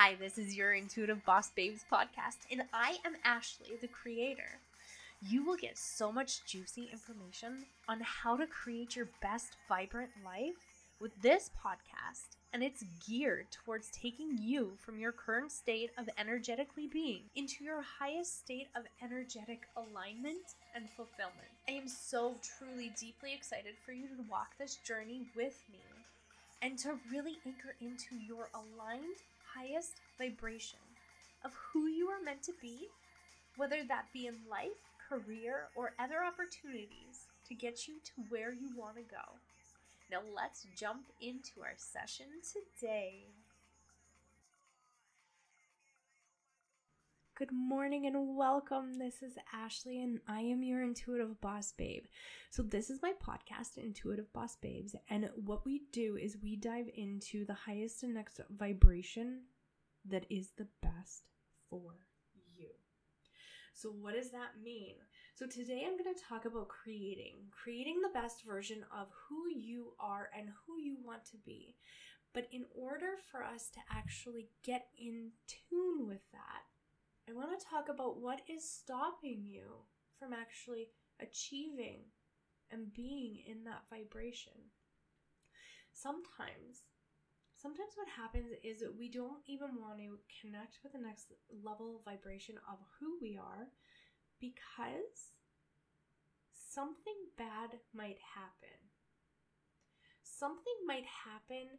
Hi, this is your Intuitive Boss Babes podcast, and I am Ashley, the creator. You will get so much juicy information on how to create your best vibrant life with this podcast, and it's geared towards taking you from your current state of energetically being into your highest state of energetic alignment and fulfillment. I am so truly deeply excited for you to walk this journey with me and to really anchor into your aligned highest vibration of who you are meant to be, whether that be in life, career, or other opportunities to get you to where you want to go. Now, let's jump into our session today. Good morning and welcome. This is Ashley, and I am your intuitive boss babe. So, this is my podcast, Intuitive Boss Babes, and what we do is we dive into the highest and next vibration that is the best for you. So, what does that mean? So, today I'm going to talk about creating, creating the best version of who you are and who you want to be. But in order for us to actually get in tune with that, I want to talk about what is stopping you from actually achieving and being in that vibration. Sometimes, sometimes what happens is that we don't even want to connect with the next level vibration of who we are because something bad might happen. Something might happen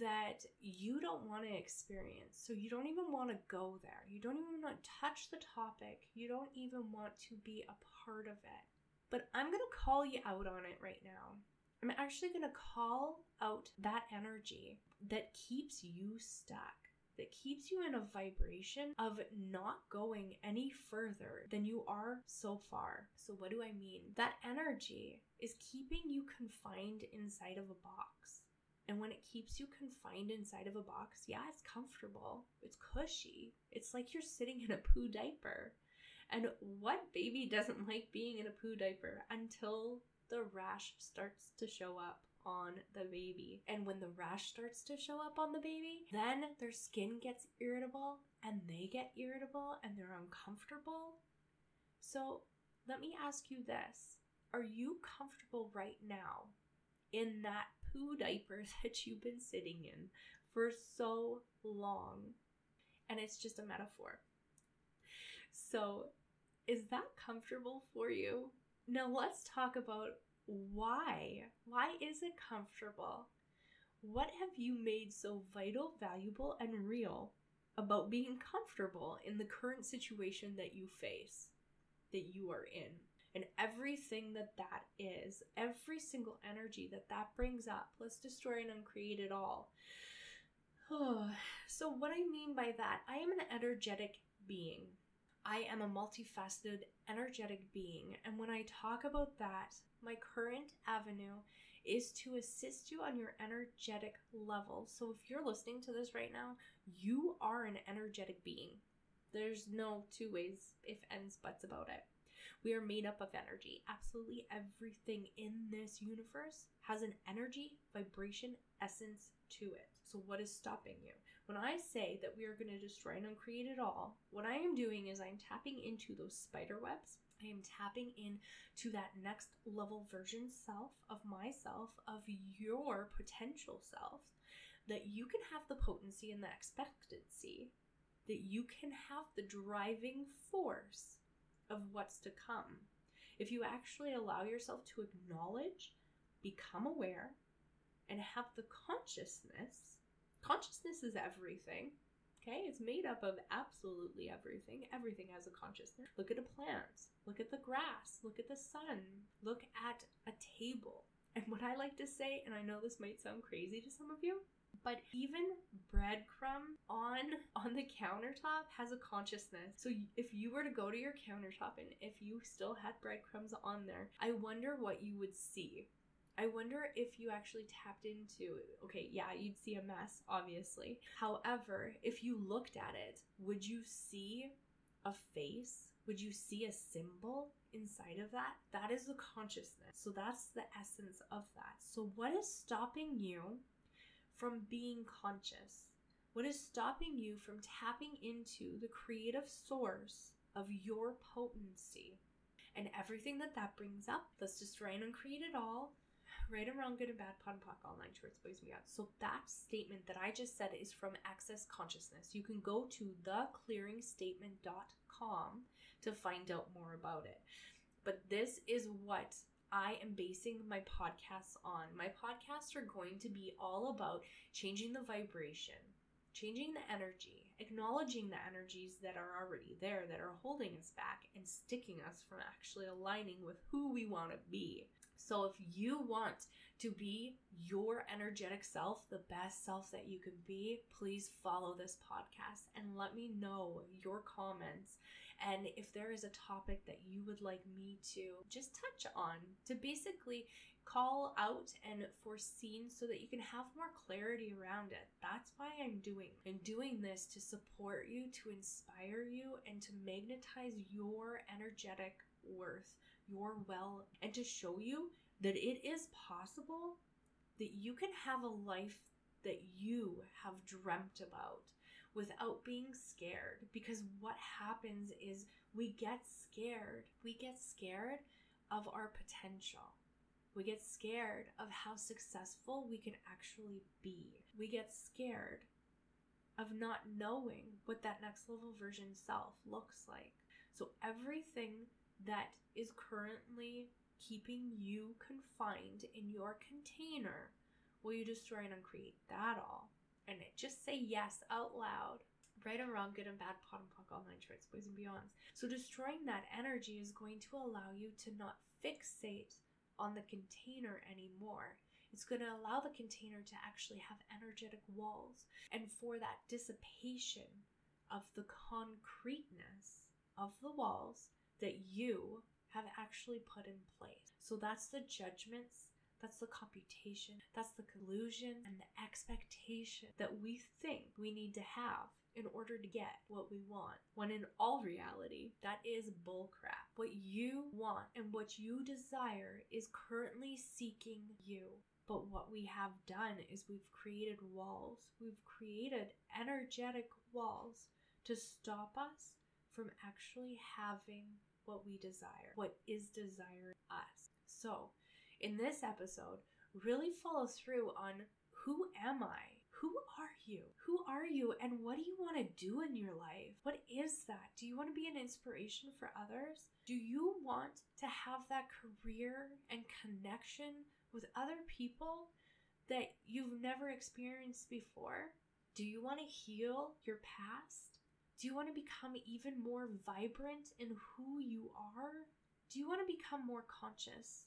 that you don't want to experience. So you don't even want to go there. You don't even want to touch the topic. You don't even want to be a part of it. But I'm going to call you out on it right now. I'm actually going to call out that energy that keeps you stuck, that keeps you in a vibration of not going any further than you are so far. So, what do I mean? That energy is keeping you confined inside of a box. And when it keeps you confined inside of a box, yeah, it's comfortable. It's cushy. It's like you're sitting in a poo diaper. And what baby doesn't like being in a poo diaper until the rash starts to show up on the baby? And when the rash starts to show up on the baby, then their skin gets irritable and they get irritable and they're uncomfortable. So let me ask you this Are you comfortable right now in that poo diapers that you've been sitting in for so long. And it's just a metaphor. So, is that comfortable for you? Now, let's talk about why. Why is it comfortable? What have you made so vital, valuable, and real about being comfortable in the current situation that you face, that you are in? And everything that that is, every single energy that that brings up. Let's destroy and uncreate it all. so, what I mean by that, I am an energetic being. I am a multifaceted, energetic being. And when I talk about that, my current avenue is to assist you on your energetic level. So, if you're listening to this right now, you are an energetic being. There's no two ways, if ends, buts about it. We are made up of energy. Absolutely everything in this universe has an energy, vibration, essence to it. So, what is stopping you? When I say that we are going to destroy and uncreate it all, what I am doing is I'm tapping into those spider webs. I am tapping into that next level version self of myself, of your potential self, that you can have the potency and the expectancy, that you can have the driving force of what's to come. If you actually allow yourself to acknowledge, become aware, and have the consciousness, consciousness is everything. Okay, it's made up of absolutely everything. Everything has a consciousness. Look at a plant, look at the grass, look at the sun, look at a table. And what I like to say, and I know this might sound crazy to some of you, but even breadcrumb on on the countertop has a consciousness so if you were to go to your countertop and if you still had breadcrumbs on there i wonder what you would see I wonder if you actually tapped into, okay, yeah, you'd see a mess, obviously. However, if you looked at it, would you see a face? Would you see a symbol inside of that? That is the consciousness. So that's the essence of that. So, what is stopping you from being conscious? What is stopping you from tapping into the creative source of your potency? And everything that that brings up, let's destroy and uncreate it all. Right and wrong, good and bad, POD and POC, all nine shorts, boys and beyond. So that statement that I just said is from Access Consciousness. You can go to theclearingstatement.com to find out more about it. But this is what I am basing my podcasts on. My podcasts are going to be all about changing the vibration, changing the energy, acknowledging the energies that are already there that are holding us back and sticking us from actually aligning with who we want to be. So, if you want to be your energetic self, the best self that you can be, please follow this podcast and let me know your comments and if there is a topic that you would like me to just touch on to basically call out and foreseen so that you can have more clarity around it. That's why I'm doing. I'm doing this to support you, to inspire you, and to magnetize your energetic worth, your well, and to show you that it is possible that you can have a life that you have dreamt about without being scared because what happens is we get scared. We get scared of our potential. We get scared of how successful we can actually be. We get scared of not knowing what that next level version self looks like. So, everything that is currently keeping you confined in your container, will you destroy and uncreate that all? And just say yes out loud. Right or wrong, good and bad, POD and POC, all nine shorts, boys and beyonds. So destroying that energy is going to allow you to not fixate on the container anymore. It's going to allow the container to actually have energetic walls and for that dissipation of the concreteness of the walls that you have actually put in place. So that's the judgments, that's the computation, that's the collusion and the expectation that we think we need to have in order to get what we want. When in all reality, that is bullcrap. What you want and what you desire is currently seeking you. But what we have done is we've created walls. We've created energetic walls to stop us from actually having what we desire, what is desiring us. So, in this episode, really follow through on who am I? who are you? Who are you and what do you want to do in your life? What is that? Do you want to be an inspiration for others? Do you want to have that career and connection with other people that you've never experienced before? Do you want to heal your past? Do you want to become even more vibrant in who you are? Do you want to become more conscious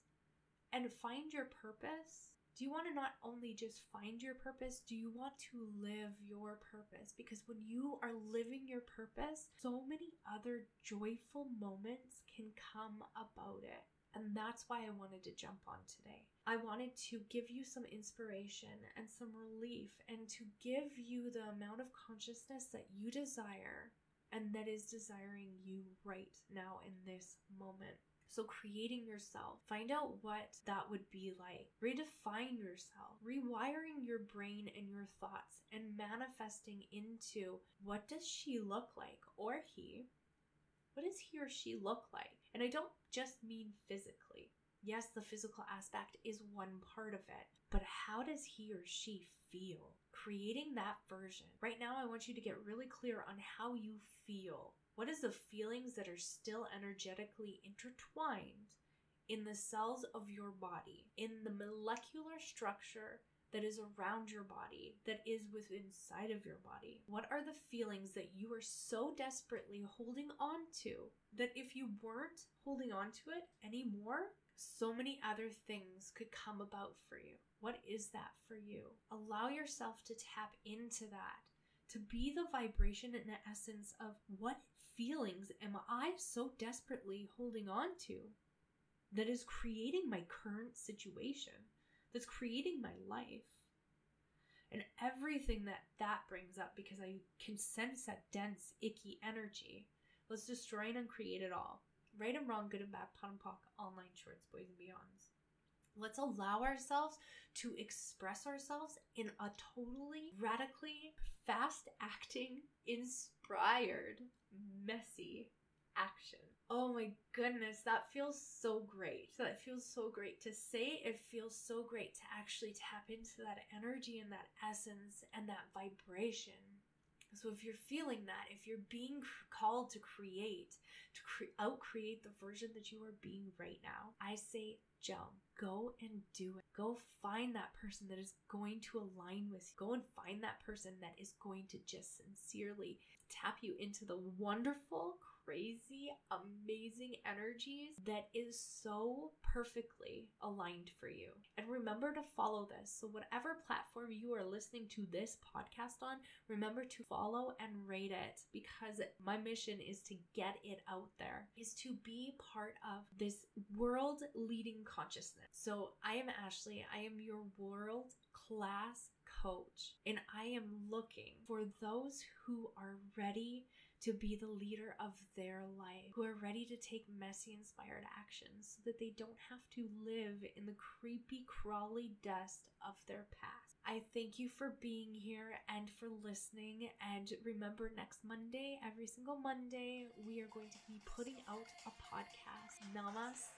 and find your purpose? do you want to not only just find your purpose, do you want to live your purpose? Because when you are living your purpose, so many other joyful moments can come about it. And that's why I wanted to jump on today. I wanted to give you some inspiration and some relief and to give you the amount of consciousness that you desire and that is desiring you right now in this moment. So, creating yourself, find out what that would be like. Redefine yourself, rewiring your brain and your thoughts, and manifesting into what does she look like or he? What does he or she look like? And I don't just mean physically. Yes, the physical aspect is one part of it, but how does he or she feel? Creating that version. Right now, I want you to get really clear on how you feel what is the feelings that are still energetically intertwined in the cells of your body, in the molecular structure that is around your body, that is within inside of your body? What are the feelings that you are so desperately holding on to that if you weren't holding on to it anymore, so many other things could come about for you? What is that for you? Allow yourself to tap into that, to be the vibration and the essence of what feelings am I so desperately holding on to that is creating my current situation, that's creating my life? And everything that that brings up because I can sense that dense, icky energy. Let's destroy and uncreate it all. Right and wrong, good and bad, POD and POC, online shorts, boys and beyonds. Let's allow ourselves to express ourselves in a totally radically fast acting, inspired, messy action. Oh my goodness, that feels so great. That feels so great to say. It feels so great to actually tap into that energy and that essence and that vibration. So if you're feeling that, if you're being called to create, to cre- out create the version that you are being right now, I say jump. Go and do it. Go find that person that is going to align with you. Go and find that person that is going to just sincerely tap you into the wonderful, crazy, amazing energies that is so perfectly aligned for you. And remember to follow this. So, whatever platform you are listening to this podcast on, remember to follow and rate it because my mission is to get it out there, is to be part of this world leading consciousness. So, I am Ashley, I am your world class coach, and I am looking for those who are ready to be the leader of their life, who are ready to take messy inspired actions so that they don't have to live in the creepy, crawly dust of their past. I thank you for being here and for listening. And remember, next Monday, every single Monday, we are going to be putting out a podcast. Namaste.